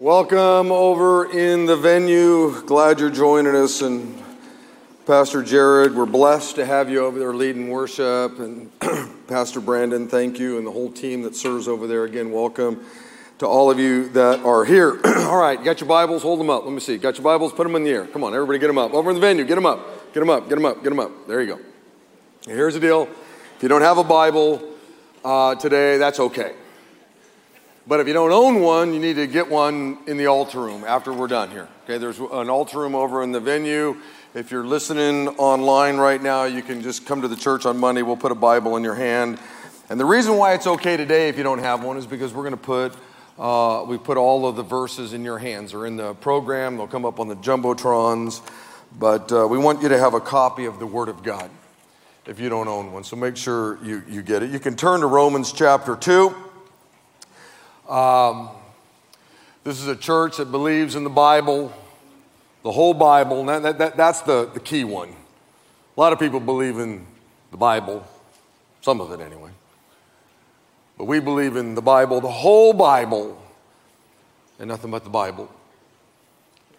Welcome over in the venue. Glad you're joining us. And Pastor Jared, we're blessed to have you over there leading worship. And Pastor Brandon, thank you. And the whole team that serves over there, again, welcome to all of you that are here. all right, got your Bibles? Hold them up. Let me see. Got your Bibles? Put them in the air. Come on, everybody, get them up. Over in the venue, get them up. Get them up, get them up, get them up. There you go. Here's the deal if you don't have a Bible uh, today, that's okay. But if you don't own one, you need to get one in the altar room after we're done here. Okay, there's an altar room over in the venue. If you're listening online right now, you can just come to the church on Monday. We'll put a Bible in your hand. And the reason why it's okay today if you don't have one is because we're going to put uh, we put all of the verses in your hands or in the program. They'll come up on the jumbotrons. But uh, we want you to have a copy of the Word of God if you don't own one. So make sure you, you get it. You can turn to Romans chapter 2. Um, this is a church that believes in the Bible, the whole Bible. That, that, that, that's the, the key one. A lot of people believe in the Bible, some of it anyway. But we believe in the Bible, the whole Bible, and nothing but the Bible.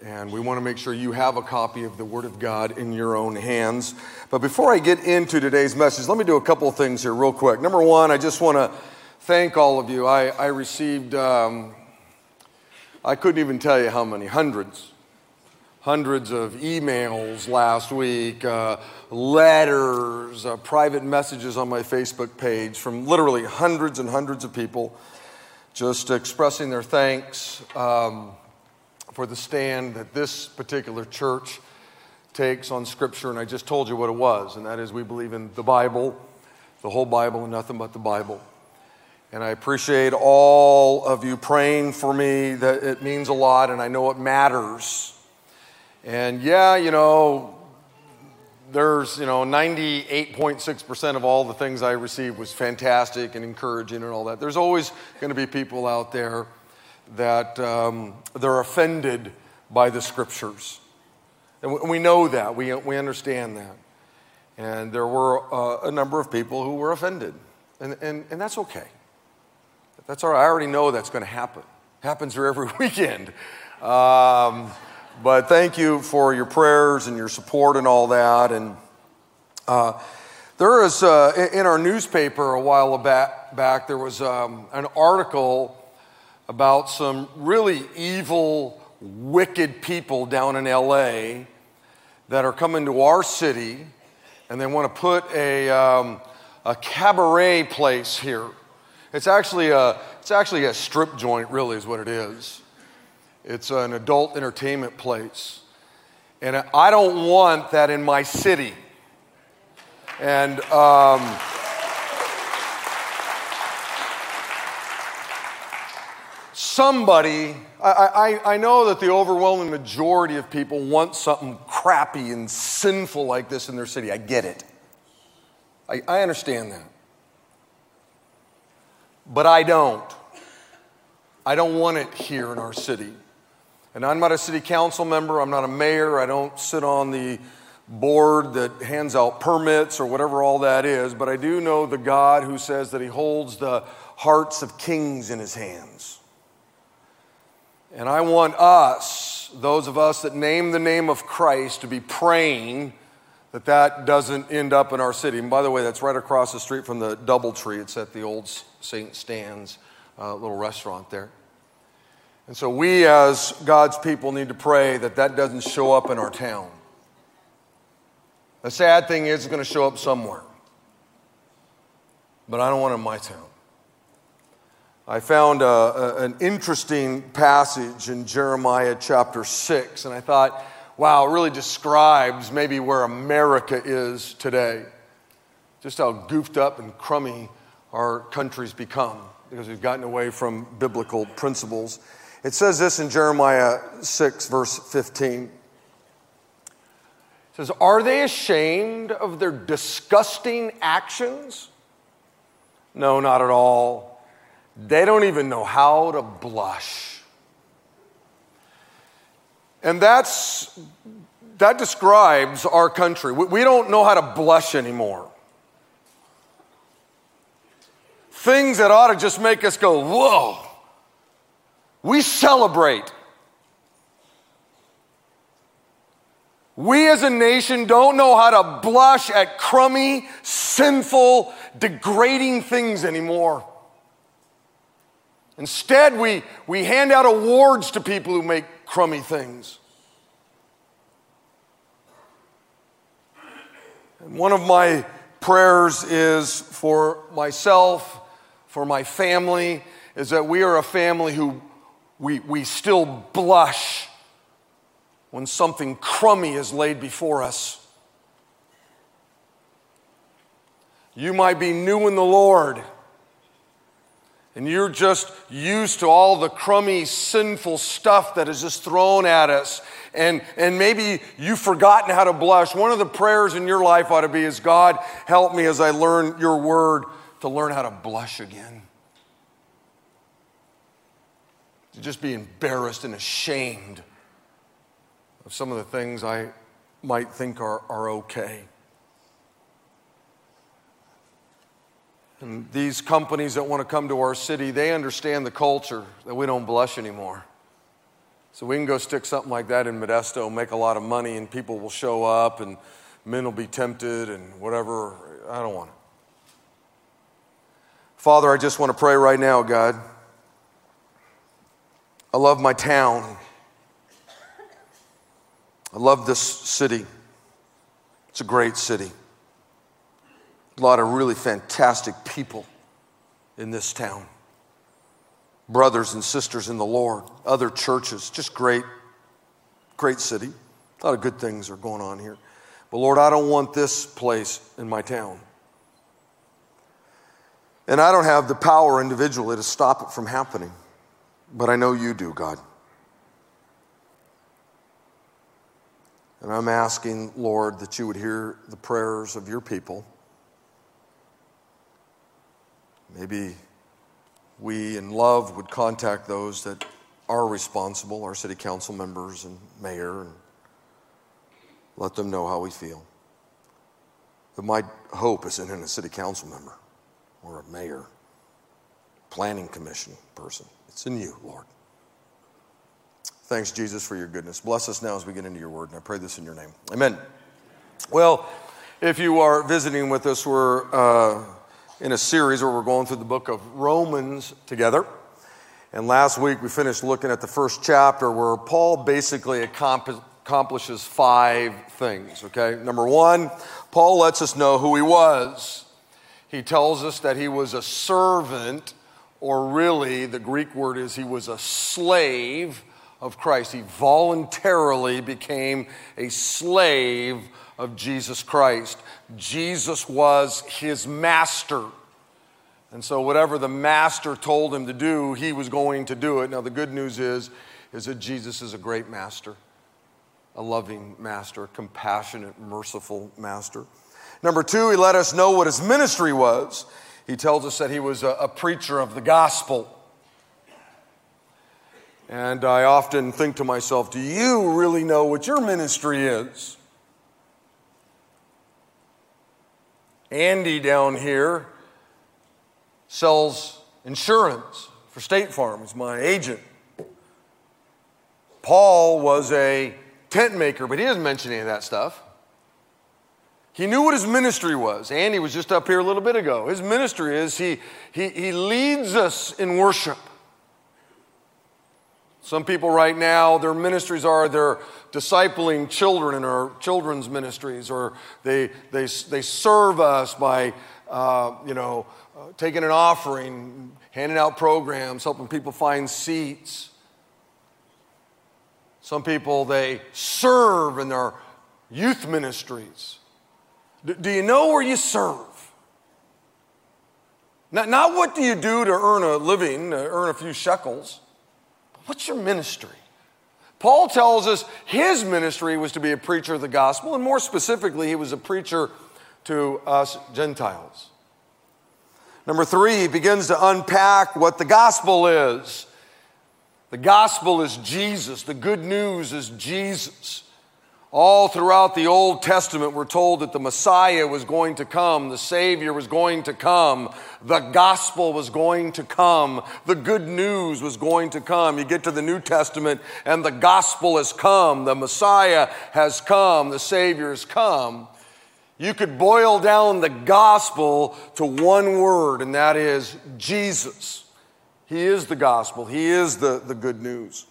And we want to make sure you have a copy of the Word of God in your own hands. But before I get into today's message, let me do a couple of things here, real quick. Number one, I just want to thank all of you. I, I received, um, I couldn't even tell you how many, hundreds, hundreds of emails last week, uh, letters, uh, private messages on my Facebook page from literally hundreds and hundreds of people just expressing their thanks um, for the stand that this particular church takes on Scripture. And I just told you what it was, and that is we believe in the Bible, the whole Bible, and nothing but the Bible. And I appreciate all of you praying for me. That it means a lot, and I know it matters. And yeah, you know, there's, you know, 98.6% of all the things I received was fantastic and encouraging and all that. There's always going to be people out there that um, they're offended by the scriptures. And we know that, we, we understand that. And there were uh, a number of people who were offended, and, and, and that's okay. That's all right. I already know that's going to happen. Happens here every weekend. Um, but thank you for your prayers and your support and all that. And uh, there is, uh, in our newspaper a while back, back there was um, an article about some really evil, wicked people down in LA that are coming to our city and they want to put a, um, a cabaret place here. It's actually a, it's actually a strip joint, really, is what it is. It's an adult entertainment place. And I don't want that in my city. And um, somebody, I, I, I know that the overwhelming majority of people want something crappy and sinful like this in their city. I get it. I, I understand that. But I don't. I don't want it here in our city. And I'm not a city council member, I'm not a mayor, I don't sit on the board that hands out permits or whatever all that is, but I do know the God who says that he holds the hearts of kings in his hands. And I want us, those of us that name the name of Christ, to be praying that that doesn't end up in our city. And by the way, that's right across the street from the Doubletree. It's at the old St. Stan's uh, little restaurant there. And so we, as God's people, need to pray that that doesn't show up in our town. The sad thing is, it's going to show up somewhere. But I don't want it in my town. I found a, a, an interesting passage in Jeremiah chapter 6, and I thought, wow, it really describes maybe where America is today. Just how goofed up and crummy our country's become because we've gotten away from biblical principles. It says this in Jeremiah 6, verse 15. It says, Are they ashamed of their disgusting actions? No, not at all. They don't even know how to blush. And that's, that describes our country. We don't know how to blush anymore. Things that ought to just make us go, whoa. we celebrate. We as a nation don't know how to blush at crummy, sinful, degrading things anymore. Instead, we, we hand out awards to people who make crummy things. And one of my prayers is for myself, for my family, is that we are a family who we, we still blush when something crummy is laid before us. You might be new in the Lord and you're just used to all the crummy, sinful stuff that is just thrown at us. And, and maybe you've forgotten how to blush. One of the prayers in your life ought to be is God, help me as I learn your word to learn how to blush again. To just be embarrassed and ashamed of some of the things I might think are, are okay. And these companies that want to come to our city, they understand the culture that we don't blush anymore. So we can go stick something like that in Modesto, make a lot of money, and people will show up, and men will be tempted, and whatever. I don't want it. Father, I just want to pray right now, God. I love my town. I love this city. It's a great city. A lot of really fantastic people in this town. Brothers and sisters in the Lord, other churches, just great, great city. A lot of good things are going on here. But Lord, I don't want this place in my town. And I don't have the power individually to stop it from happening. But I know you do, God. And I'm asking, Lord, that you would hear the prayers of your people. Maybe we in love would contact those that are responsible, our city council members and mayor, and let them know how we feel. But my hope isn't in a city council member or a mayor, planning commission person. It's in you, Lord. Thanks, Jesus, for your goodness. Bless us now as we get into your word, and I pray this in your name. Amen. Well, if you are visiting with us, we're uh, in a series where we're going through the book of Romans together. And last week we finished looking at the first chapter where Paul basically accomplishes five things, okay? Number one, Paul lets us know who he was. He tells us that he was a servant, or really, the Greek word is he was a slave of Christ. He voluntarily became a slave of Jesus Christ. Jesus was his master. And so whatever the master told him to do, he was going to do it. Now the good news is is that Jesus is a great master. A loving master, a compassionate, merciful master. Number 2, he let us know what his ministry was. He tells us that he was a, a preacher of the gospel. And I often think to myself, do you really know what your ministry is? Andy down here sells insurance for State Farm, he's my agent. Paul was a tent maker, but he doesn't mention any of that stuff. He knew what his ministry was. Andy was just up here a little bit ago. His ministry is he, he, he leads us in worship. Some people right now, their ministries are they're discipling children in our children's ministries, or they, they, they serve us by, uh, you know, uh, taking an offering, handing out programs, helping people find seats. Some people, they serve in their youth ministries. Do you know where you serve? Not, not what do you do to earn a living, to earn a few shekels. What's your ministry? Paul tells us his ministry was to be a preacher of the gospel, and more specifically, he was a preacher to us Gentiles. Number three, he begins to unpack what the gospel is. The gospel is Jesus, the good news is Jesus. All throughout the Old Testament, we're told that the Messiah was going to come, the Savior was going to come, the gospel was going to come, the good news was going to come. You get to the New Testament, and the gospel has come, the Messiah has come, the Savior has come. You could boil down the gospel to one word, and that is Jesus. He is the gospel, He is the, the good news.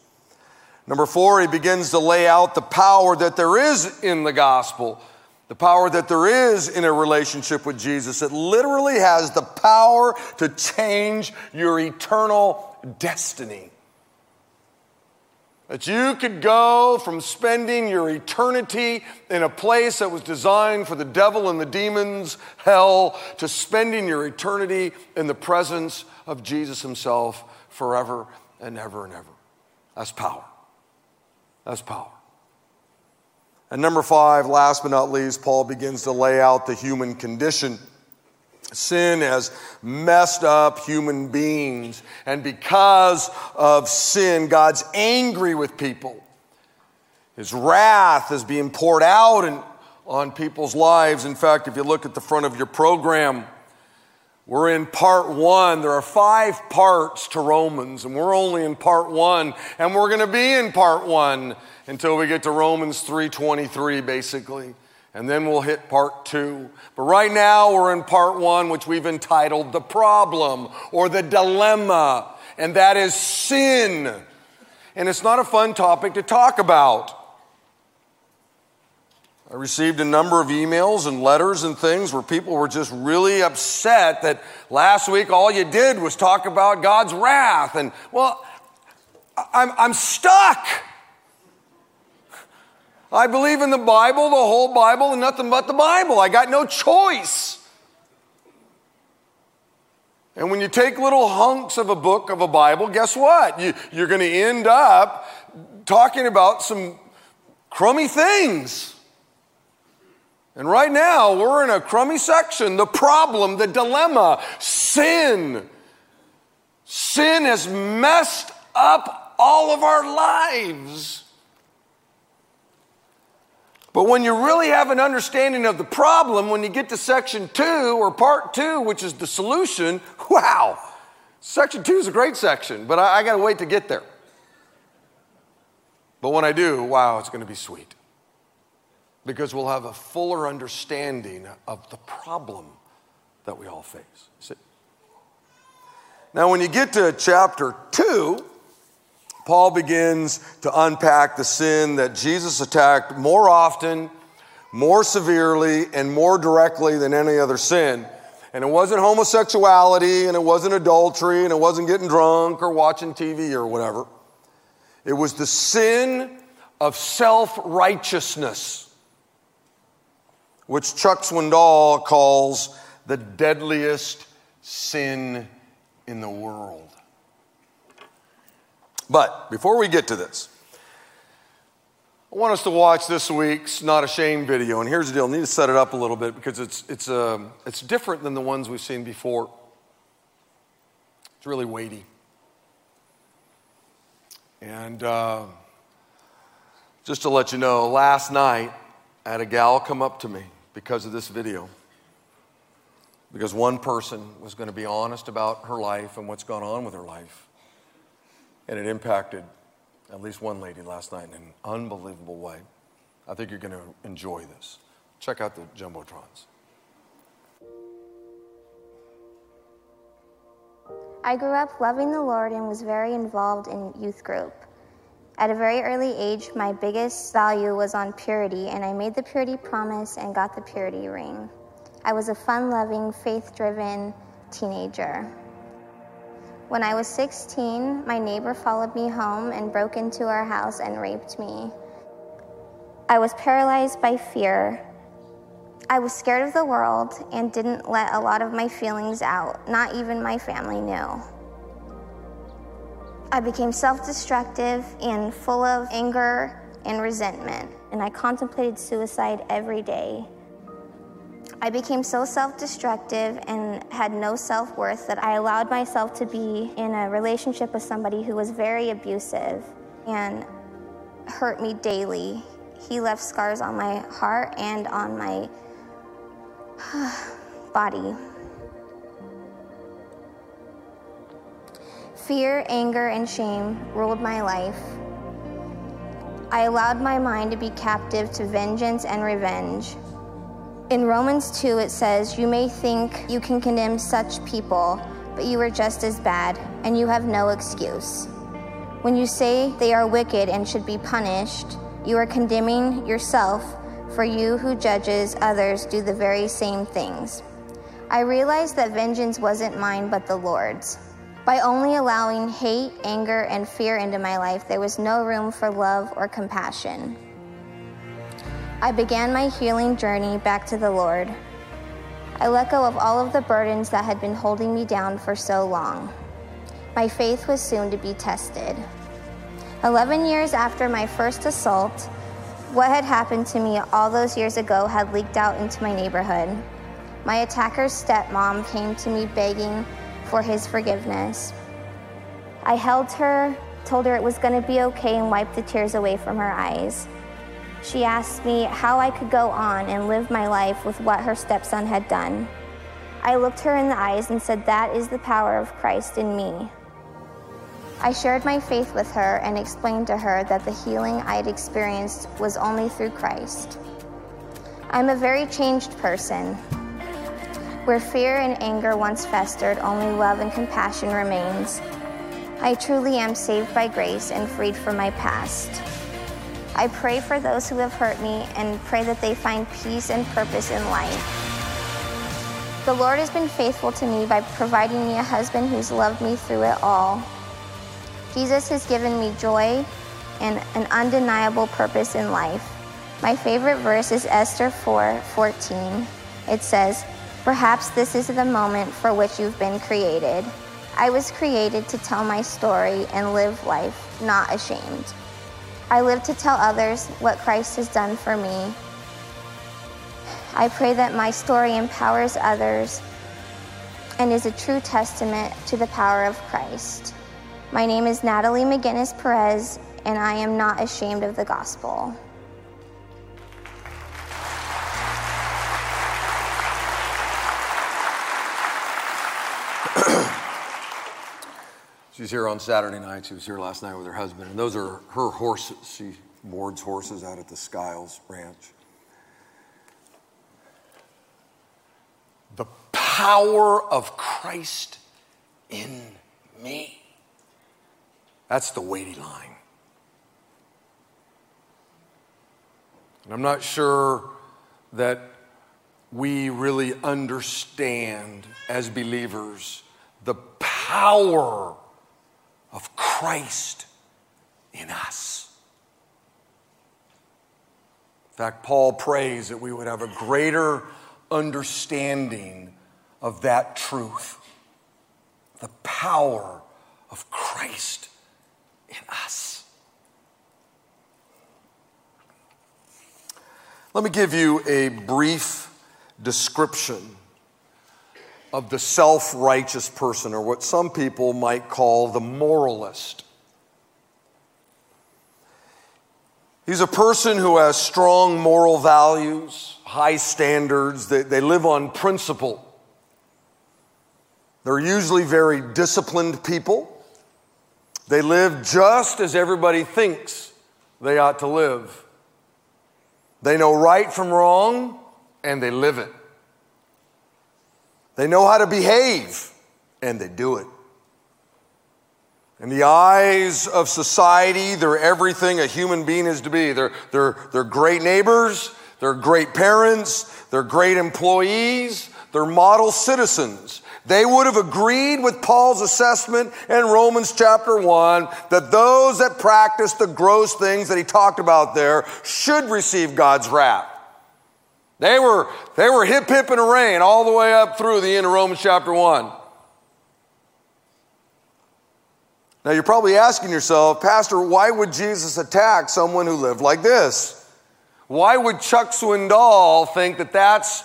Number four, he begins to lay out the power that there is in the gospel, the power that there is in a relationship with Jesus. It literally has the power to change your eternal destiny. That you could go from spending your eternity in a place that was designed for the devil and the demons, hell, to spending your eternity in the presence of Jesus Himself forever and ever and ever. That's power. That's power. And number five, last but not least, Paul begins to lay out the human condition. Sin has messed up human beings. And because of sin, God's angry with people. His wrath is being poured out in, on people's lives. In fact, if you look at the front of your program, we're in part one. There are five parts to Romans, and we're only in part one, and we're going to be in part one until we get to Romans 3:23, basically, and then we'll hit part two. But right now, we're in part one, which we've entitled "The Problem" or "The Dilemma," and that is sin. And it's not a fun topic to talk about. I received a number of emails and letters and things where people were just really upset that last week all you did was talk about God's wrath. And, well, I'm, I'm stuck. I believe in the Bible, the whole Bible, and nothing but the Bible. I got no choice. And when you take little hunks of a book of a Bible, guess what? You, you're going to end up talking about some crummy things. And right now, we're in a crummy section the problem, the dilemma, sin. Sin has messed up all of our lives. But when you really have an understanding of the problem, when you get to section two or part two, which is the solution, wow, section two is a great section, but I, I got to wait to get there. But when I do, wow, it's going to be sweet because we'll have a fuller understanding of the problem that we all face. See? Now, when you get to chapter 2, Paul begins to unpack the sin that Jesus attacked more often, more severely, and more directly than any other sin. And it wasn't homosexuality, and it wasn't adultery, and it wasn't getting drunk or watching TV or whatever. It was the sin of self righteousness which Chuck Swindoll calls the deadliest sin in the world. But before we get to this, I want us to watch this week's Not Ashamed video. And here's the deal I need to set it up a little bit because it's, it's, uh, it's different than the ones we've seen before. It's really weighty. And uh, just to let you know, last night I had a gal come up to me because of this video. Because one person was going to be honest about her life and what's gone on with her life. And it impacted at least one lady last night in an unbelievable way. I think you're going to enjoy this. Check out the Jumbotrons. I grew up loving the Lord and was very involved in youth group. At a very early age, my biggest value was on purity, and I made the purity promise and got the purity ring. I was a fun loving, faith driven teenager. When I was 16, my neighbor followed me home and broke into our house and raped me. I was paralyzed by fear. I was scared of the world and didn't let a lot of my feelings out, not even my family knew. I became self destructive and full of anger and resentment, and I contemplated suicide every day. I became so self destructive and had no self worth that I allowed myself to be in a relationship with somebody who was very abusive and hurt me daily. he left scars on my heart and on my body. Fear, anger, and shame ruled my life. I allowed my mind to be captive to vengeance and revenge. In Romans 2, it says, You may think you can condemn such people, but you are just as bad, and you have no excuse. When you say they are wicked and should be punished, you are condemning yourself, for you who judges others do the very same things. I realized that vengeance wasn't mine but the Lord's. By only allowing hate, anger, and fear into my life, there was no room for love or compassion. I began my healing journey back to the Lord. I let go of all of the burdens that had been holding me down for so long. My faith was soon to be tested. 11 years after my first assault, what had happened to me all those years ago had leaked out into my neighborhood. My attacker's stepmom came to me begging for his forgiveness. I held her, told her it was going to be okay, and wiped the tears away from her eyes. She asked me how I could go on and live my life with what her stepson had done. I looked her in the eyes and said, That is the power of Christ in me. I shared my faith with her and explained to her that the healing I had experienced was only through Christ. I'm a very changed person. Where fear and anger once festered, only love and compassion remains. I truly am saved by grace and freed from my past. I pray for those who have hurt me and pray that they find peace and purpose in life. The Lord has been faithful to me by providing me a husband who's loved me through it all. Jesus has given me joy and an undeniable purpose in life. My favorite verse is Esther 4 14. It says, Perhaps this is the moment for which you've been created. I was created to tell my story and live life, not ashamed. I live to tell others what Christ has done for me. I pray that my story empowers others and is a true testament to the power of Christ. My name is Natalie McGinnis Perez, and I am not ashamed of the gospel. She's here on Saturday night. She was here last night with her husband, and those are her horses. She boards horses out at the Skiles Ranch. The power of Christ in me. That's the weighty line. And I'm not sure that we really understand as believers the power of Christ in us. In fact, Paul prays that we would have a greater understanding of that truth the power of Christ in us. Let me give you a brief description of the self righteous person, or what some people might call the moralist. He's a person who has strong moral values, high standards, they, they live on principle. They're usually very disciplined people. They live just as everybody thinks they ought to live. They know right from wrong and they live it. They know how to behave, and they do it. In the eyes of society, they're everything a human being is to be. They're, they're, they're great neighbors, they're great parents, they're great employees, they're model citizens. They would have agreed with Paul's assessment in Romans chapter 1 that those that practice the gross things that he talked about there should receive God's wrath. They were, they were hip, hip, and rain all the way up through the end of Romans chapter 1. Now, you're probably asking yourself, Pastor, why would Jesus attack someone who lived like this? Why would Chuck Swindoll think that that's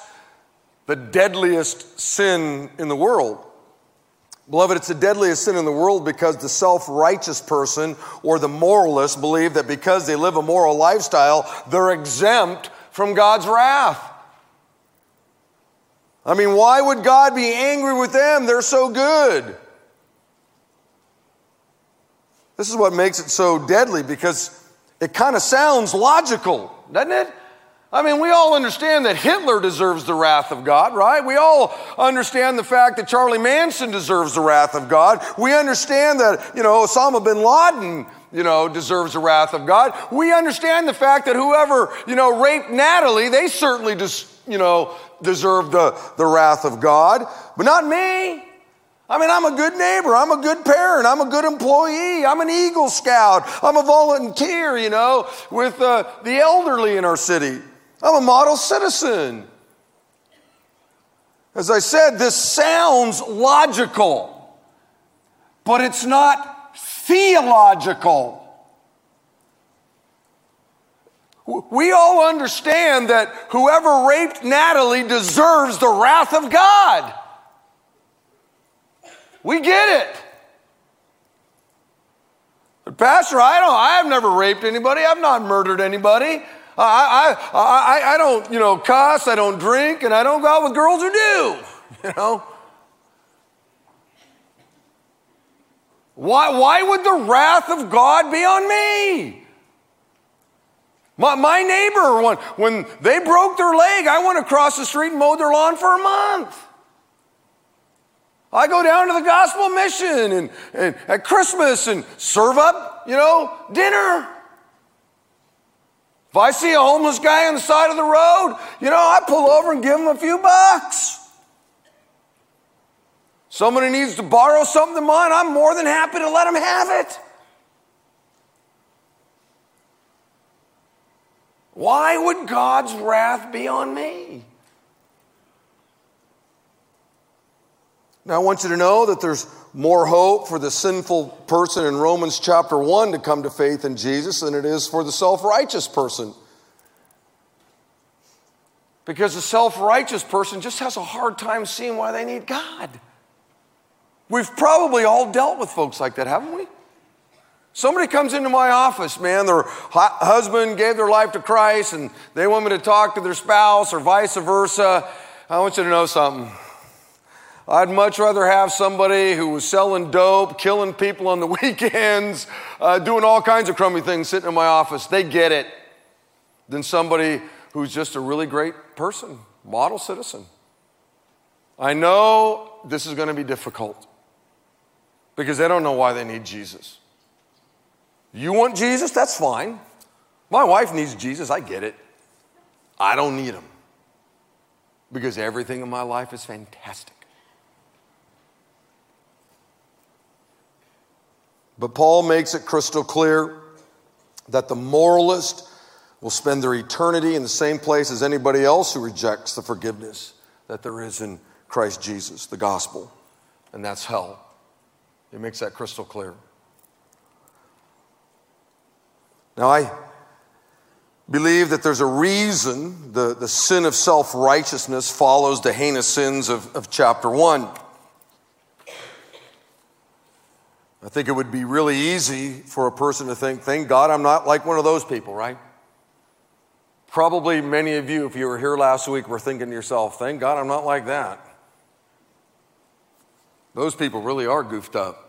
the deadliest sin in the world? Beloved, it's the deadliest sin in the world because the self righteous person or the moralist believe that because they live a moral lifestyle, they're exempt from God's wrath. I mean, why would God be angry with them? They're so good. This is what makes it so deadly because it kind of sounds logical, doesn't it? I mean, we all understand that Hitler deserves the wrath of God, right? We all understand the fact that Charlie Manson deserves the wrath of God. We understand that, you know, Osama bin Laden, you know, deserves the wrath of God. We understand the fact that whoever, you know, raped Natalie, they certainly just, you know, deserve the, the wrath of God, but not me. I mean, I'm a good neighbor. I'm a good parent. I'm a good employee. I'm an Eagle Scout. I'm a volunteer, you know, with uh, the elderly in our city. I'm a model citizen. As I said, this sounds logical, but it's not theological. We all understand that whoever raped Natalie deserves the wrath of God. We get it. But Pastor, I don't I have never raped anybody. I've not murdered anybody. I, I, I, I don't, you know, cuss, I don't drink, and I don't go out with girls who do, you know. Why, why would the wrath of God be on me? My, my neighbor, when, when they broke their leg, I went across the street and mowed their lawn for a month. I go down to the gospel mission and, and at Christmas and serve up, you know, dinner. I see a homeless guy on the side of the road, you know, I pull over and give him a few bucks. Somebody needs to borrow something of mine, I'm more than happy to let him have it. Why would God's wrath be on me? Now, I want you to know that there's more hope for the sinful person in Romans chapter 1 to come to faith in Jesus than it is for the self righteous person. Because the self righteous person just has a hard time seeing why they need God. We've probably all dealt with folks like that, haven't we? Somebody comes into my office, man, their husband gave their life to Christ and they want me to talk to their spouse or vice versa. I want you to know something. I'd much rather have somebody who was selling dope, killing people on the weekends, uh, doing all kinds of crummy things sitting in my office. They get it. Than somebody who's just a really great person, model citizen. I know this is going to be difficult because they don't know why they need Jesus. You want Jesus? That's fine. My wife needs Jesus. I get it. I don't need him because everything in my life is fantastic. But Paul makes it crystal clear that the moralist will spend their eternity in the same place as anybody else who rejects the forgiveness that there is in Christ Jesus, the gospel, and that's hell. He makes that crystal clear. Now, I believe that there's a reason the, the sin of self righteousness follows the heinous sins of, of chapter 1. I think it would be really easy for a person to think, thank God I'm not like one of those people, right? Probably many of you, if you were here last week, were thinking to yourself, thank God I'm not like that. Those people really are goofed up.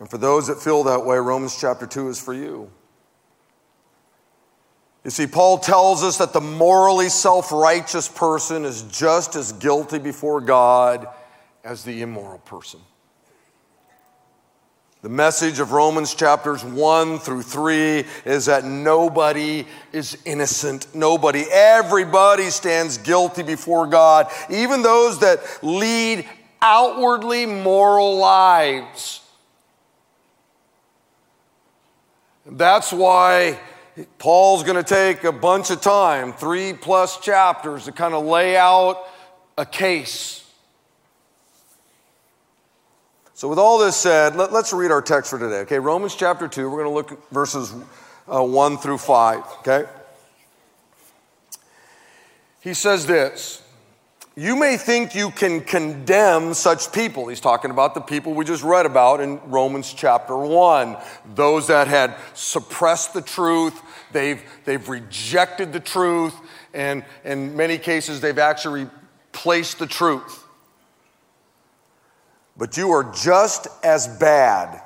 And for those that feel that way, Romans chapter 2 is for you. You see, Paul tells us that the morally self righteous person is just as guilty before God as the immoral person. The message of Romans chapters 1 through 3 is that nobody is innocent. Nobody, everybody stands guilty before God, even those that lead outwardly moral lives. That's why Paul's going to take a bunch of time, three plus chapters, to kind of lay out a case. So, with all this said, let, us read our text for today. Okay, Romans chapter 2, we're going to look at verses uh, 1 through 5. Okay? He says this you may think you can condemn such people. He's talking about the people we just read about in Romans chapter 1. Those that had suppressed the truth, they've, they've rejected the truth, and in many cases, they've actually replaced the truth. But you are just as bad,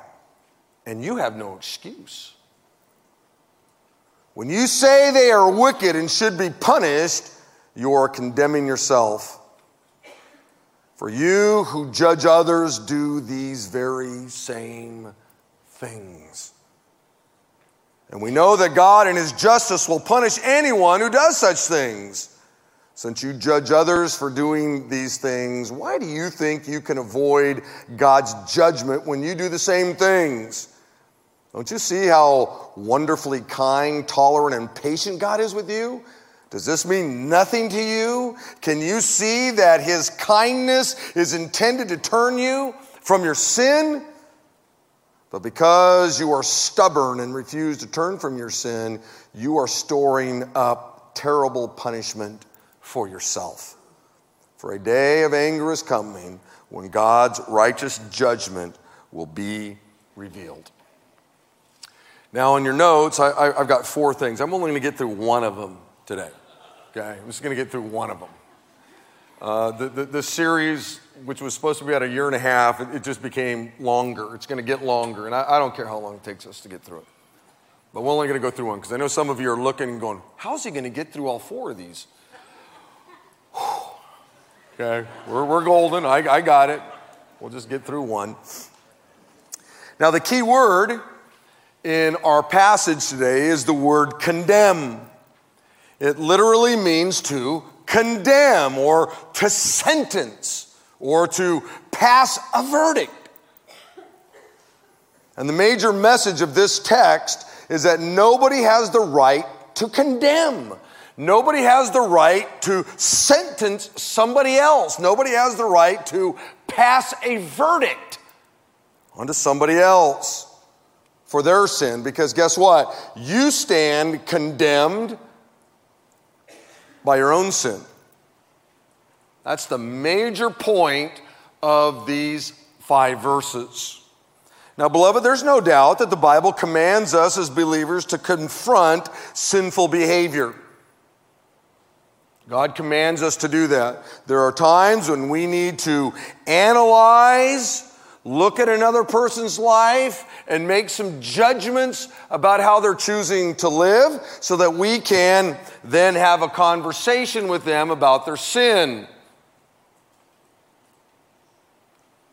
and you have no excuse. When you say they are wicked and should be punished, you are condemning yourself. For you who judge others do these very same things. And we know that God in His justice will punish anyone who does such things. Since you judge others for doing these things, why do you think you can avoid God's judgment when you do the same things? Don't you see how wonderfully kind, tolerant, and patient God is with you? Does this mean nothing to you? Can you see that His kindness is intended to turn you from your sin? But because you are stubborn and refuse to turn from your sin, you are storing up terrible punishment for yourself. For a day of anger is coming when God's righteous judgment will be revealed. Now, in your notes, I, have got four things. I'm only going to get through one of them today. Okay, I'm just going to get through one of them. Uh, the, the, the, series, which was supposed to be about a year and a half, it, it just became longer. It's going to get longer, and I, I, don't care how long it takes us to get through it. But we're only going to go through one because I know some of you are looking and going, how's he going to get through all four of these? okay, we're, we're golden. I, I got it. We'll just get through one. Now, the key word in our passage today is the word condemn. It literally means to condemn or to sentence or to pass a verdict. And the major message of this text is that nobody has the right to condemn. Nobody has the right to sentence somebody else. Nobody has the right to pass a verdict onto somebody else for their sin because guess what? You stand condemned by your own sin. That's the major point of these five verses. Now, beloved, there's no doubt that the Bible commands us as believers to confront sinful behavior. God commands us to do that. There are times when we need to analyze look at another person's life and make some judgments about how they're choosing to live so that we can then have a conversation with them about their sin.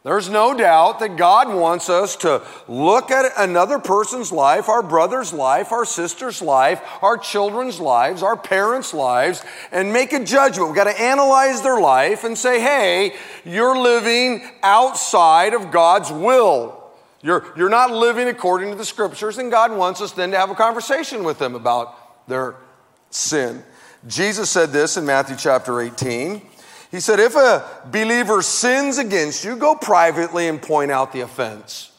There's no doubt that God wants us to look at another person's life, our brother's life, our sister's life, our children's lives, our parents' lives, and make a judgment. We've got to analyze their life and say, hey, you're living outside of God's will. You're, you're not living according to the scriptures, and God wants us then to have a conversation with them about their sin. Jesus said this in Matthew chapter 18. He said, if a believer sins against you, go privately and point out the offense.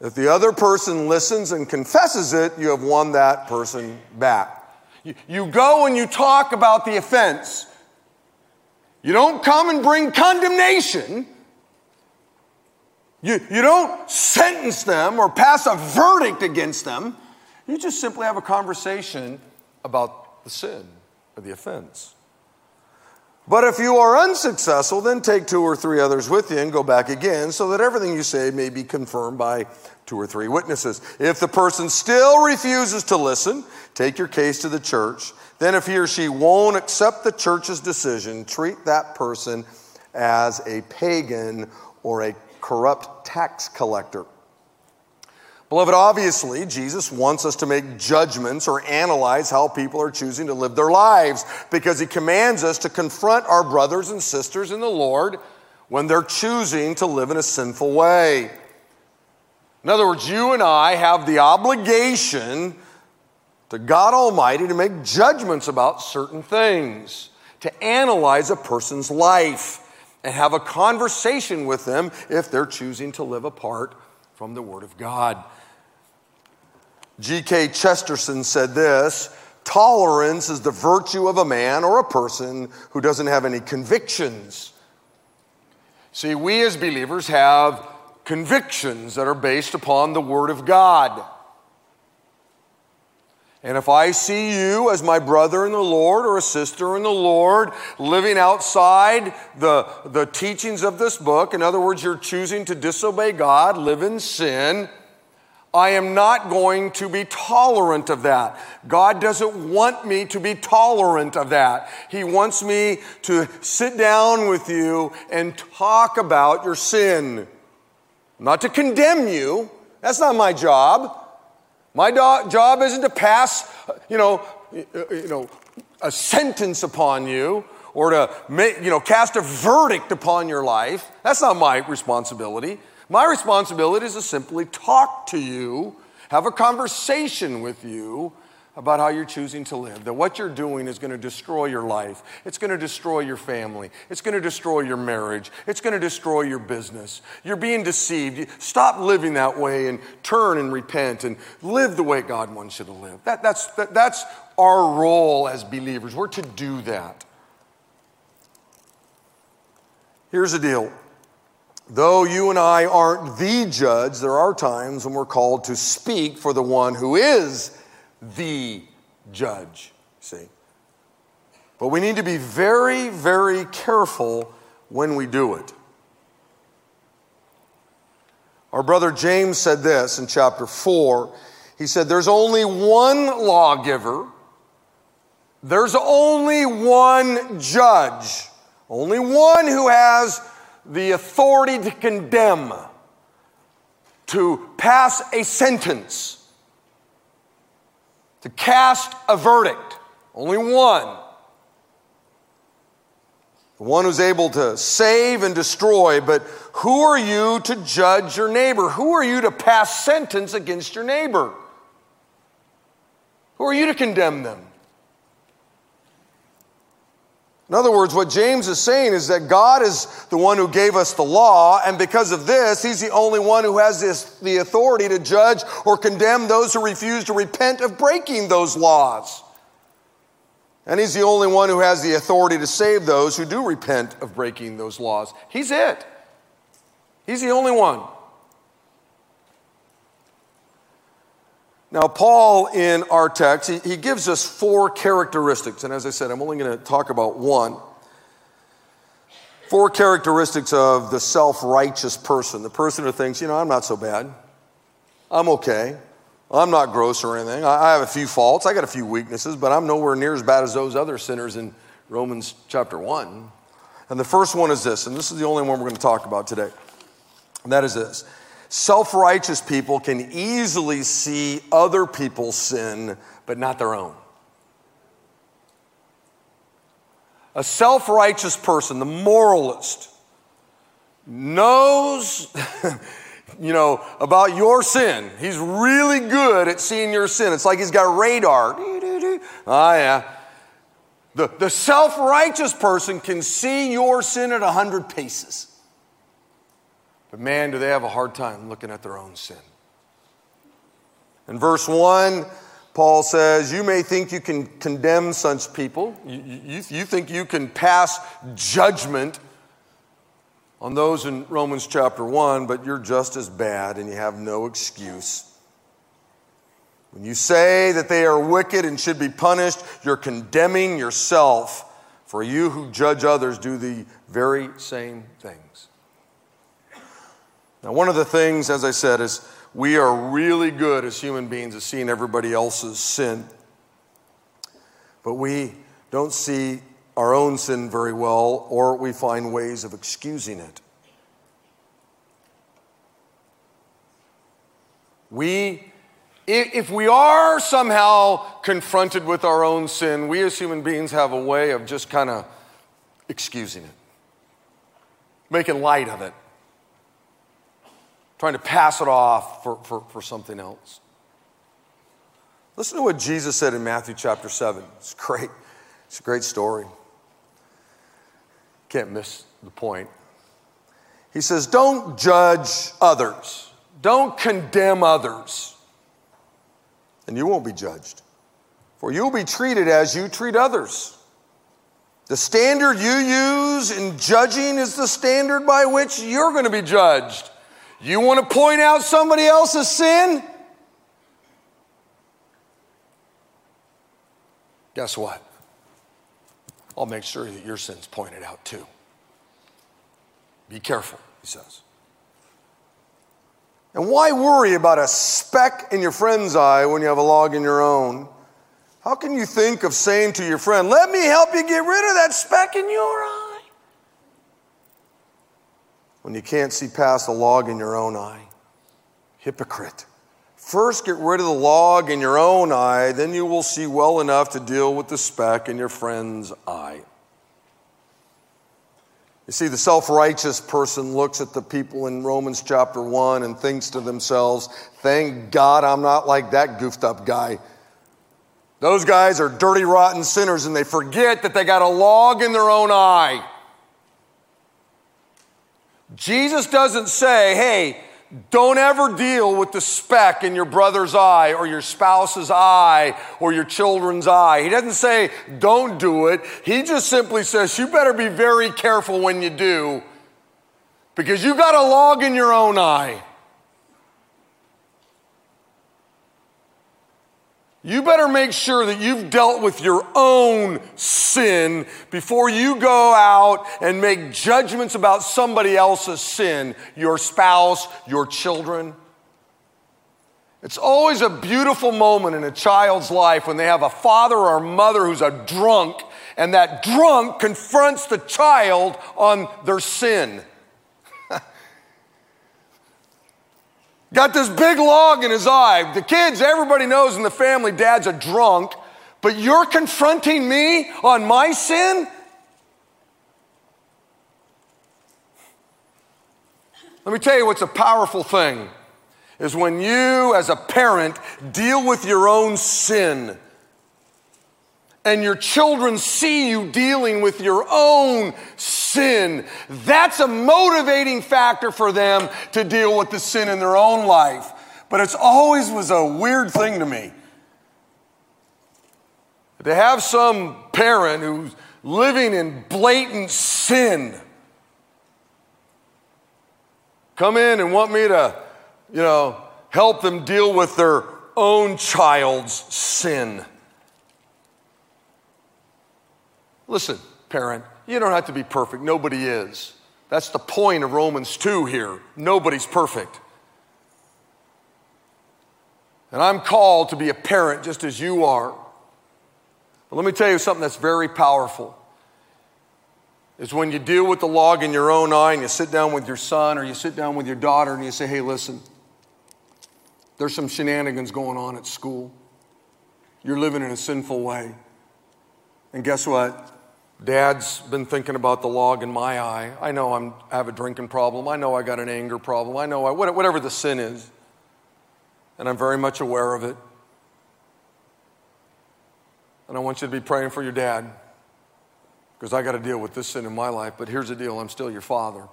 If the other person listens and confesses it, you have won that person back. You, go and you talk about the offense. You don't come and bring condemnation. You, you don't sentence them or pass a verdict against them. You just simply have a conversation about the sin or the offense. But if you are unsuccessful, then take two or three others with you and go back again so that everything you say may be confirmed by two or three witnesses. If the person still refuses to listen, take your case to the church. Then, if he or she won't accept the church's decision, treat that person as a pagan or a corrupt tax collector. Beloved, obviously, Jesus wants us to make judgments or analyze how people are choosing to live their lives because he commands us to confront our brothers and sisters in the Lord when they're choosing to live in a sinful way. In other words, you and I have the obligation to God Almighty to make judgments about certain things, to analyze a person's life, and have a conversation with them if they're choosing to live apart from the Word of God. G.K. Chesterton said this tolerance is the virtue of a man or a person who doesn't have any convictions. See, we as believers have convictions that are based upon the Word of God. And if I see you as my brother in the Lord or a sister in the Lord living outside the, the teachings of this book, in other words, you're choosing to disobey God, live in sin, I am not going to be tolerant of that. God doesn't want me to be tolerant of that. He wants me to sit down with you and talk about your sin. Not to condemn you. That's not my job. My do- job isn't to pass, you know, you know, a sentence upon you or to make, you know, cast a verdict upon your life. That's not my responsibility. My responsibility is to simply talk to you, have a conversation with you about how you're choosing to live. That what you're doing is going to destroy your life. It's going to destroy your family. It's going to destroy your marriage. It's going to destroy your business. You're being deceived. Stop living that way and turn and repent and live the way God wants you to live. That, that's, that, that's our role as believers. We're to do that. Here's the deal. Though you and I aren't the judge, there are times when we're called to speak for the one who is the judge, see? But we need to be very, very careful when we do it. Our brother James said this in chapter 4. He said, There's only one lawgiver, there's only one judge, only one who has the authority to condemn, to pass a sentence to cast a verdict. Only one. The one who's able to save and destroy, but who are you to judge your neighbor? Who are you to pass sentence against your neighbor? Who are you to condemn them? In other words, what James is saying is that God is the one who gave us the law, and because of this, He's the only one who has this, the authority to judge or condemn those who refuse to repent of breaking those laws. And He's the only one who has the authority to save those who do repent of breaking those laws. He's it. He's the only one. Now, Paul in our text, he, he gives us four characteristics. And as I said, I'm only going to talk about one. Four characteristics of the self righteous person, the person who thinks, you know, I'm not so bad. I'm okay. I'm not gross or anything. I, I have a few faults. I got a few weaknesses, but I'm nowhere near as bad as those other sinners in Romans chapter 1. And the first one is this, and this is the only one we're going to talk about today. And that is this Self righteous people can easily see other people's sin, but not their own. A self righteous person, the moralist, knows. you know, about your sin. He's really good at seeing your sin. It's like he's got radar. Oh, yeah. The, the self righteous person can see your sin at 100 paces. But man, do they have a hard time looking at their own sin. In verse 1, Paul says, You may think you can condemn such people. You, you, you, think you can pass judgment on those in Romans chapter 1, but you're just as bad and you have no excuse. When you say that they are wicked and should be punished, you're condemning yourself, for you who judge others do the very same things. Now, one of the things, as I said, is we are really good as human beings at seeing everybody else's sin. But we don't see our own sin very well, or we find ways of excusing it. We, if we are somehow confronted with our own sin, we as human beings have a way of just kind of excusing it, making light of it trying to pass it off for, for, for something else. Listen to what Jesus said in Matthew chapter 7. It's great. It's a great story. Can't miss the point. He says, Don't judge others, don't condemn others, and you won't be judged. for you'll be treated as you treat others. The standard you use in judging is the standard by which you're going to be judged. You want to point out somebody else's sin? Guess what? I'll make sure that your sin's pointed out too. Be careful, he says. And why worry about a speck in your friend's eye when you have a log in your own? How can you think of saying to your friend, Let me help you get rid of that speck in your eye? When you can't see past the log in your own eye. Hypocrite. First, get rid of the log in your own eye, then you will see well enough to deal with the speck in your friend's eye. You see, the self righteous person looks at the people in Romans chapter 1 and thinks to themselves, Thank God I'm not like that goofed up guy. Those guys are dirty, rotten sinners, and they forget that they got a log in their own eye. Jesus doesn't say, hey, don't ever deal with the speck in your brother's eye or your spouse's eye or your children's eye. He doesn't say, don't do it. He just simply says, you better be very careful when you do because you've got a log in your own eye. You better make sure that you've dealt with your own sin before you go out and make judgments about somebody else's sin, your spouse, your children. It's always a beautiful moment in a child's life when they have a father or a mother who's a drunk, and that drunk confronts the child on their sin. Got this big log in his eye. The kids, everybody knows in the family, dad's a drunk, but you're confronting me on my sin? Let me tell you what's a powerful thing is when you, as a parent, deal with your own sin and your children see you dealing with your own sin, that's a motivating factor for them to deal with the sin in their own life. But it's always was a weird thing to me. To have some parent who's living in blatant sin come in and want me to, you know, help them deal with their own child's sin. Listen, parent, you don't have to be perfect. Nobody is. That's the point of Romans 2 here. Nobody's perfect. And I'm called to be a parent just as you are. But let me tell you something that's very powerful. Is when you deal with the log in your own eye and you sit down with your son or you sit down with your daughter and you say, hey, listen, there's some shenanigans going on at school. You're living in a sinful way. And guess what? Dad's been thinking about the log in my eye. I know I'm, I have a drinking problem. I know I got an anger problem. I know I, whatever the sin is. And I'm very much aware of it. And I want you to be praying for your dad because I got to deal with this sin in my life. But here's the deal I'm still your father.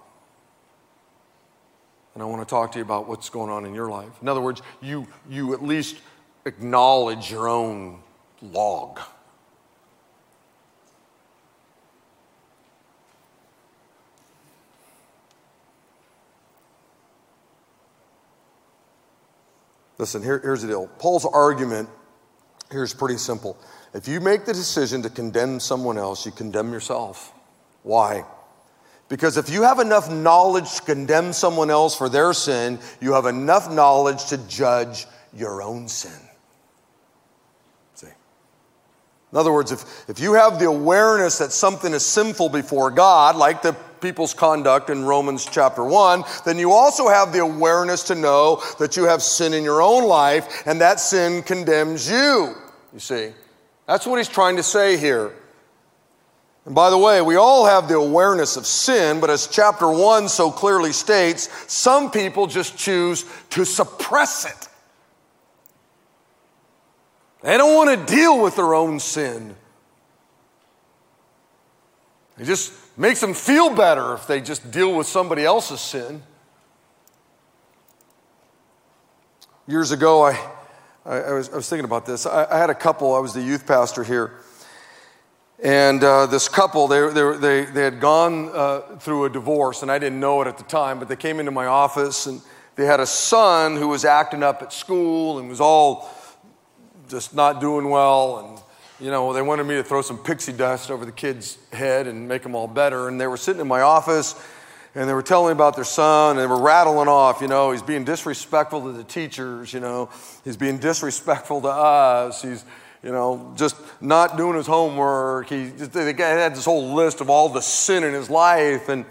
And I want to talk to you about what's going on in your life. In other words, you, you at least acknowledge your own log. Listen, here, here's the deal. Paul's argument here is pretty simple. If you make the decision to condemn someone else, you condemn yourself. Why? Because if you have enough knowledge to condemn someone else for their sin, you have enough knowledge to judge your own sin. See? In other words, if, if you have the awareness that something is sinful before God, like the people's conduct in Romans chapter 1, then you also have the awareness to know that you have sin in your own life and that sin condemns you. You see, that's what he's trying to say here. And by the way, we all have the awareness of sin, but as chapter 1 so clearly states, some people just choose to suppress it. They don't want to deal with their own sin. They just makes them feel better if they just deal with somebody else's sin. Years ago, I, I, I, was, I was thinking about this. I, had a couple, I was the youth pastor here. And uh, this couple, they, they, they, they had gone uh, through a divorce, and I didn't know it at the time, but they came into my office and they had a son who was acting up at school and was all just not doing well. And, you know, they wanted me to throw some pixie dust over the kid's head and make them all better. And they were sitting in my office and they were telling me about their son and they were rattling off, you know, he's being disrespectful to the teachers, you know, he's being disrespectful to us, he's, you know, just not doing his homework. He, they had this whole list of all the sin in his life. And,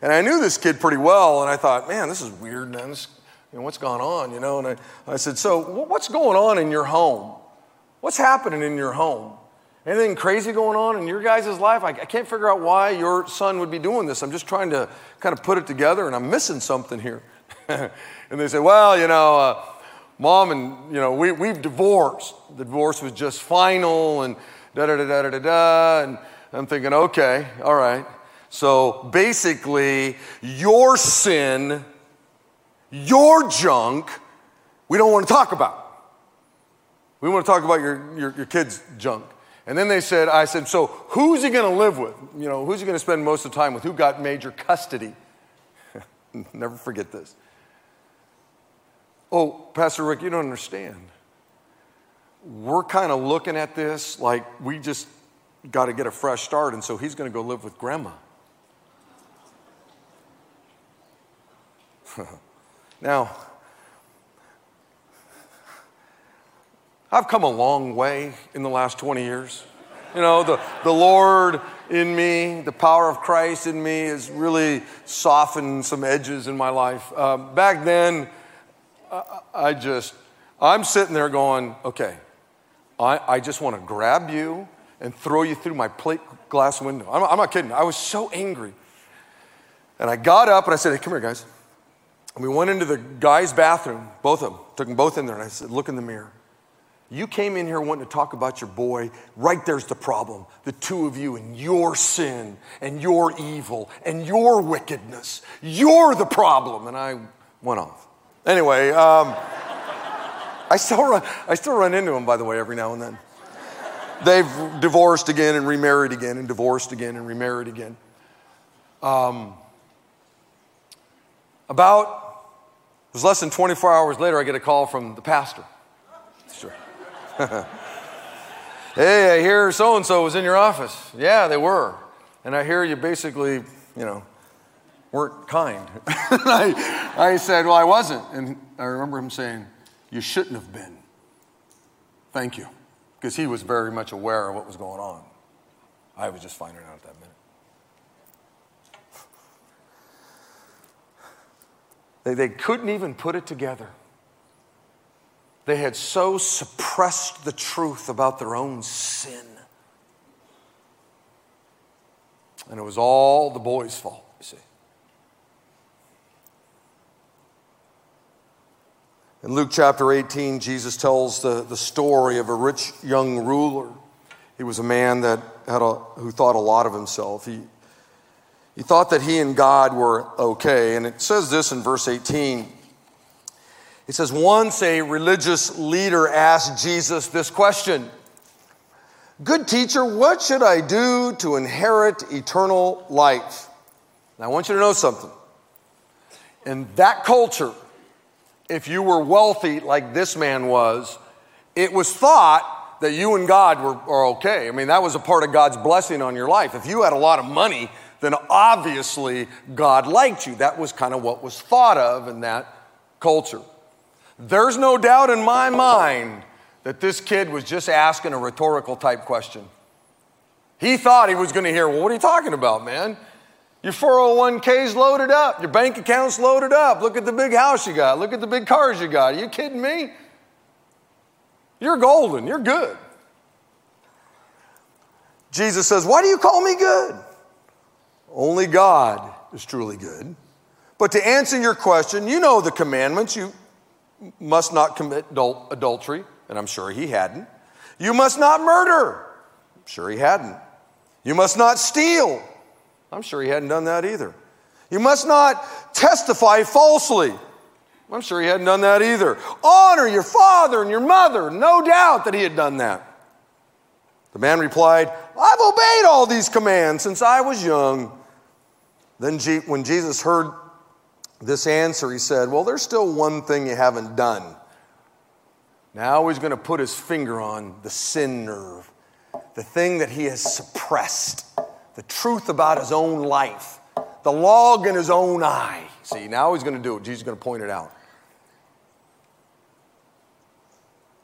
and I knew this kid pretty well, and I thought, man, this is weird, man. This, you know, what's gone on, you know? And I, I said, so what's going on in your home? What's happening in your home? Anything crazy going on in your guys' life? I, I can't figure out why your son would be doing this. I'm just trying to kind of put it together, and I'm missing something here. and they say, well, you know, uh, mom and, you know, we, we've divorced. The divorce was just final, and da da da da da da. And I'm thinking, okay, all right. So basically, your sin, your junk, we don't want to talk about. We want to talk about your, your, your kids' junk. And then they said, I said, so who's he going to live with? You know, who's he going to spend most of the time with? Who got major custody? Never forget this. Oh, Pastor Rick, you don't understand. We're kind of looking at this like we just got to get a fresh start, and so he's going to go live with grandma. now, I've come a long way in the last 20 years. You know, the, the Lord in me, the power of Christ in me has really softened some edges in my life. Um, back then, I, I, just, I'm sitting there going, okay, I, I just want to grab you and throw you through my plate glass window. I'm, I'm not kidding. I was so angry. And I got up and I said, hey, come here, guys. And we went into the guy's bathroom, both of them, took them both in there, and I said, look in the mirror. You came in here wanting to talk about your boy. Right there's the problem. The two of you and your sin and your evil and your wickedness. You're the problem. And I went off. Anyway, um, I, still run, I still run into him, by the way, every now and then. They've divorced again and remarried again and divorced again and remarried again. Um, about, it was less than 24 hours later, I get a call from the pastor. Sure. hey, I hear so and so was in your office. Yeah, they were. And I hear you basically, you know, weren't kind. I, I said, Well, I wasn't. And I remember him saying, You shouldn't have been. Thank you. Because he was very much aware of what was going on. I was just finding out at that minute. They, they couldn't even put it together. They had so suppressed the truth about their own sin. And it was all the boy's fault, you see. In Luke chapter 18, Jesus tells the, the story of a rich young ruler. He was a man that had a, who thought a lot of himself. He, he thought that he and God were okay. And it says this in verse 18 he says, Once a religious leader asked Jesus this question Good teacher, what should I do to inherit eternal life? Now, I want you to know something. In that culture, if you were wealthy like this man was, it was thought that you and God were, were okay. I mean, that was a part of God's blessing on your life. If you had a lot of money, then obviously God liked you. That was kind of what was thought of in that culture. There's no doubt in my mind that this kid was just asking a rhetorical type question. He thought he was going to hear, Well, what are you talking about, man? Your 401k's loaded up, your bank account's loaded up. Look at the big house you got, look at the big cars you got. Are you kidding me? You're golden, you're good. Jesus says, Why do you call me good? Only God is truly good. But to answer your question, you know the commandments. You must not commit adultery, and I'm sure he hadn't. You must not murder. I'm sure he hadn't. You must not steal. I'm sure he hadn't done that either. You must not testify falsely. I'm sure he hadn't done that either. Honor your father and your mother. No doubt that he had done that. The man replied, I've obeyed all these commands since I was young. Then, when Jesus heard this answer, he said, Well, there's still one thing you haven't done. Now he's going to put his finger on the sin nerve, the thing that he has suppressed, the truth about his own life, the log in his own eye. See, now he's going to do it. Jesus is going to point it out.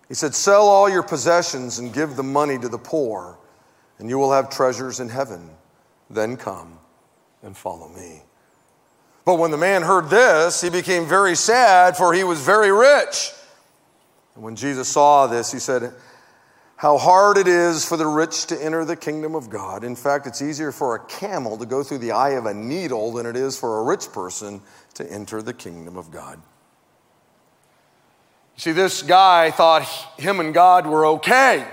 He said, Sell all your possessions and give the money to the poor, and you will have treasures in heaven. Then come and follow me. But when the man heard this, he became very sad, for he was very rich. And when Jesus saw this, he said, How hard it is for the rich to enter the kingdom of God. In fact, it's easier for a camel to go through the eye of a needle than it is for a rich person to enter the kingdom of God. You see, this guy thought him and God were okay.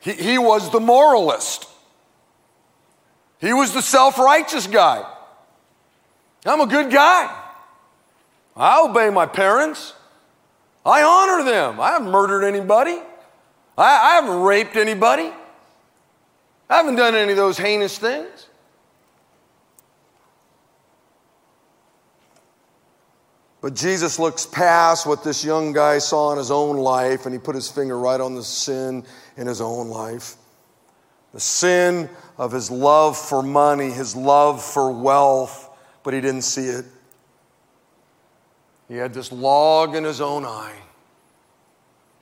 He, he was the moralist, he was the self righteous guy. I'm a good guy. I obey my parents. I honor them. I haven't murdered anybody. I, I haven't raped anybody. I haven't done any of those heinous things. But Jesus looks past what this young guy saw in his own life and he put his finger right on the sin in his own life. The sin of his love for money, his love for wealth, but he didn't see it. He had this log in his own eye.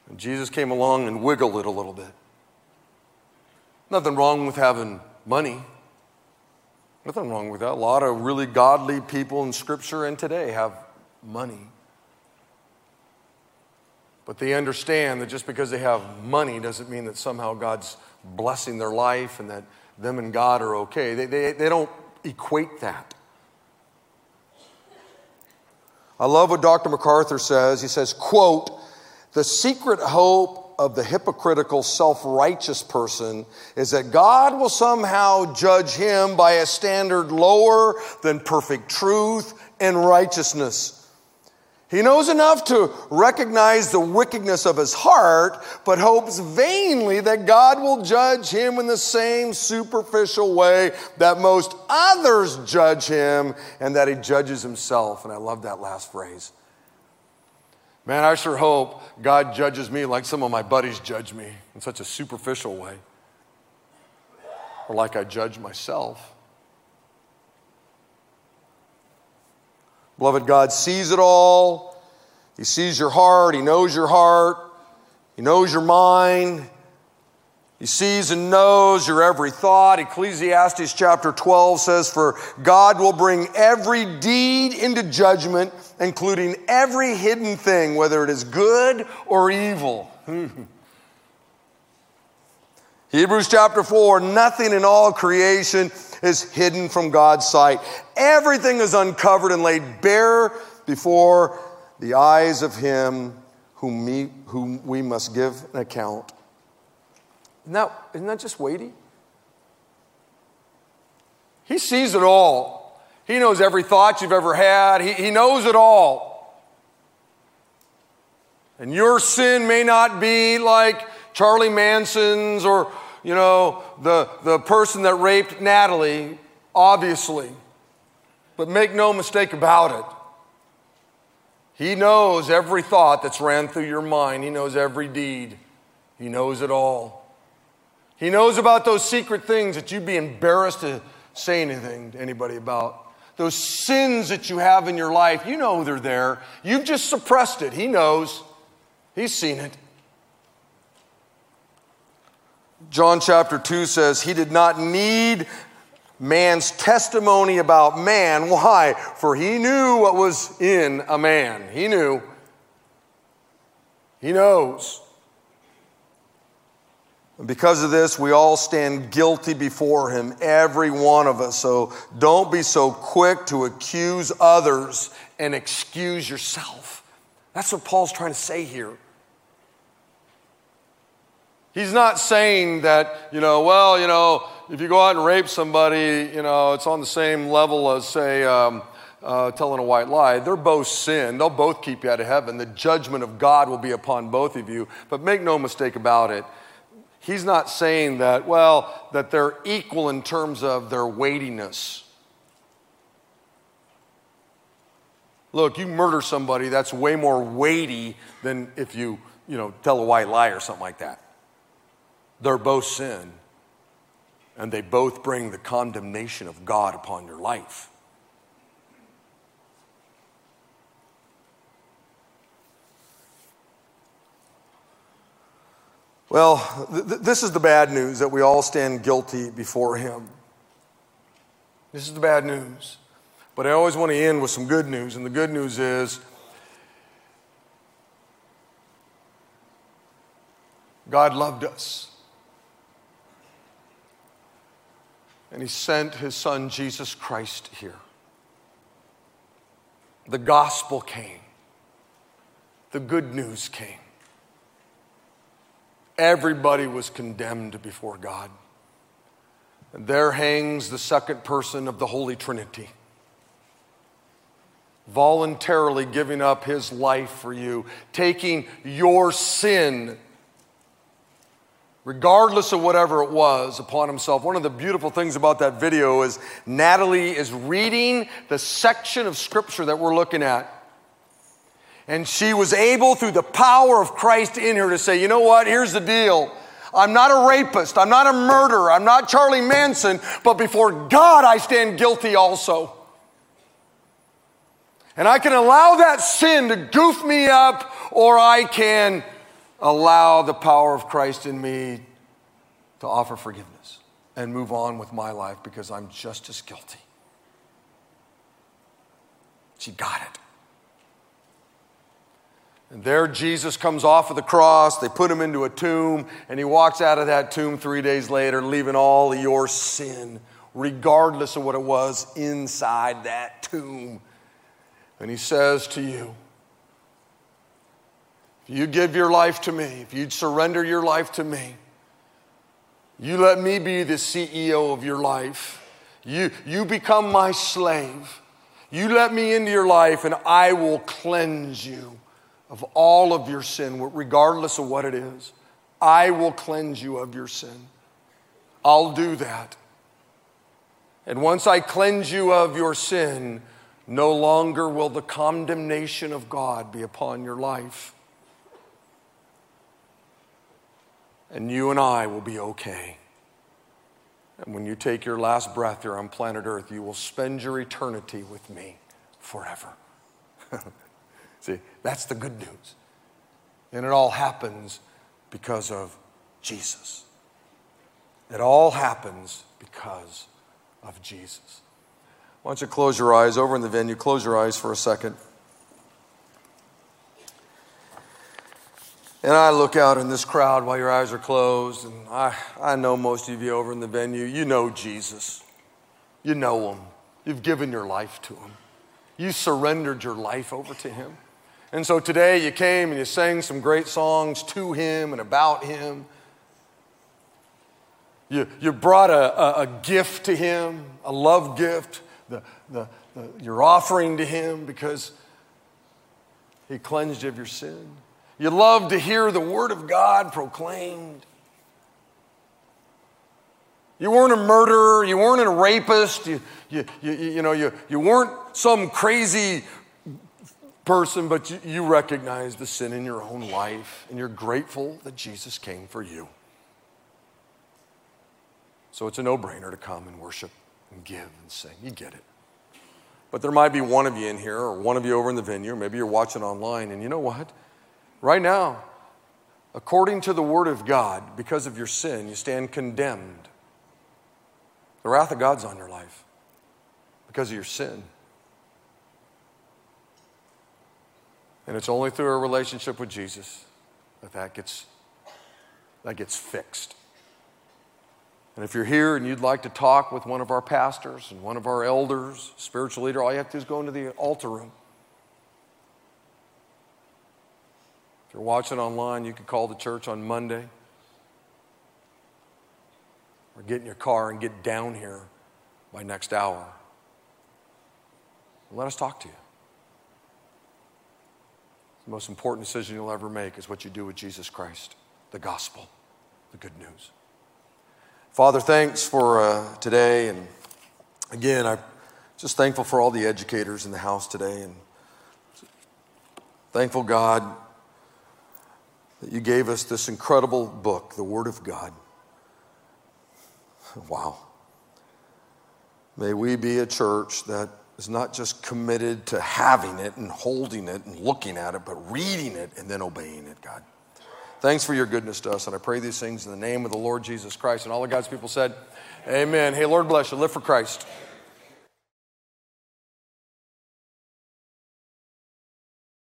And Jesus came along and wiggled it a little bit. Nothing wrong with having money. Nothing wrong with that. A lot of really godly people in Scripture and today have money. But they understand that just because they have money doesn't mean that somehow God's blessing their life and that them and God are okay. They, they, they don't equate that. I love what Dr. MacArthur says. He says, quote, the secret hope of the hypocritical, self righteous person is that God will somehow judge him by a standard lower than perfect truth and righteousness. He knows enough to recognize the wickedness of his heart, but hopes vainly that God will judge him in the same superficial way that most others judge him and that he judges himself. And I love that last phrase. Man, I sure hope God judges me like some of my buddies judge me in such a superficial way, or like I judge myself. Beloved, God sees it all. He sees your heart. He knows your heart. He knows your mind. He sees and knows your every thought. Ecclesiastes chapter 12 says, For God will bring every deed into judgment, including every hidden thing, whether it is good or evil. Hebrews chapter 4 Nothing in all creation is hidden from God's sight. Everything is uncovered and laid bare before the eyes of Him whom we, whom we must give an account. Isn't that, isn't that just weighty? He sees it all. He knows every thought you've ever had. He, he knows it all. And your sin may not be like Charlie Manson's or you know, the, the person that raped Natalie, obviously. But make no mistake about it. He knows every thought that's ran through your mind, He knows every deed, He knows it all. He knows about those secret things that you'd be embarrassed to say anything to anybody about. Those sins that you have in your life, you know they're there. You've just suppressed it. He knows. He's seen it. John chapter 2 says, He did not need man's testimony about man. Why? For he knew what was in a man. He knew. He knows. And because of this, we all stand guilty before him, every one of us. So don't be so quick to accuse others and excuse yourself. That's what Paul's trying to say here. He's not saying that, you know, well, you know, if you go out and rape somebody, you know, it's on the same level as, say, um, uh, telling a white lie. They're both sin. They'll both keep you out of heaven. The judgment of God will be upon both of you. But make no mistake about it. He's not saying that, well, that they're equal in terms of their weightiness. Look, you murder somebody, that's way more weighty than if you, you know, tell a white lie or something like that. They're both sin, and they both bring the condemnation of God upon your life. Well, th- this is the bad news that we all stand guilty before Him. This is the bad news. But I always want to end with some good news, and the good news is God loved us. And He sent His Son, Jesus Christ, here. The gospel came, the good news came. Everybody was condemned before God. And there hangs the second person of the Holy Trinity, voluntarily giving up his life for you, taking your sin, regardless of whatever it was, upon himself. One of the beautiful things about that video is Natalie is reading the section of scripture that we're looking at. And she was able, through the power of Christ in her, to say, you know what, here's the deal. I'm not a rapist. I'm not a murderer. I'm not Charlie Manson, but before God, I stand guilty also. And I can allow that sin to goof me up, or I can allow the power of Christ in me to offer forgiveness and move on with my life because I'm just as guilty. She got it. And there Jesus comes off of the cross. They put him into a tomb, and he walks out of that tomb three days later, leaving all your sin, regardless of what it was inside that tomb. And he says to you, if you give your life to me, if you'd surrender your life to me, you let me be the CEO of your life. You, you become my slave. You let me into your life, and I will cleanse you of all of your sin, regardless of what it is. I will cleanse you of your sin. I'll do that. And once I cleanse you of your sin, no longer will the condemnation of God be upon your life. And you and I will be okay. And when you take your last breath here on planet Earth, you will spend your eternity with me forever. See, that's the good news. And it all happens because of Jesus. It all happens because of Jesus. Why don't you close your eyes over in the venue? Close your eyes for a second. And I look out in this crowd while your eyes are closed, and I, I know most of you over in the venue, you know Jesus. You know him. You've given your life to him. You surrendered your life over to him. And so today you came and you sang some great songs to him and about him. You, you brought a, a, a gift to him, a love gift, the, the, the, your offering to him because he cleansed you of your sin. You love to hear the word of God proclaimed. You weren't a murderer. You weren't a rapist. You, you, you, you, know, you, you weren't some crazy person, but you, you recognize the sin in your own life and you're grateful that Jesus came for you. So it's a no brainer to come and worship and give and sing. You get it. But there might be one of you in here or one of you over in the venue, maybe you're watching online, and you know what? Right now, according to the Word of God, because of your sin, you stand condemned. The wrath of God's on your life because of your sin. And it's only through a relationship with Jesus that that gets, that gets fixed. And if you're here and you'd like to talk with one of our pastors and one of our elders, spiritual leader, all you have to do is go into the altar room. You're watching online, you can call the church on Monday. Or get in your car and get down here by next hour. Let us talk to you. The most important decision you'll ever make is what you do with Jesus Christ, the gospel, the good news. Father, thanks for uh, today. And again, I'm just thankful for all the educators in the house today. And thankful, God, that you gave us this incredible book, the Word of God. Wow. May we be a church that is not just committed to having it and holding it and looking at it, but reading it and then obeying it, God. Thanks for your goodness to us, and I pray these things in the name of the Lord Jesus Christ. And all of God's people said, Amen. Hey, Lord bless you. Live for Christ.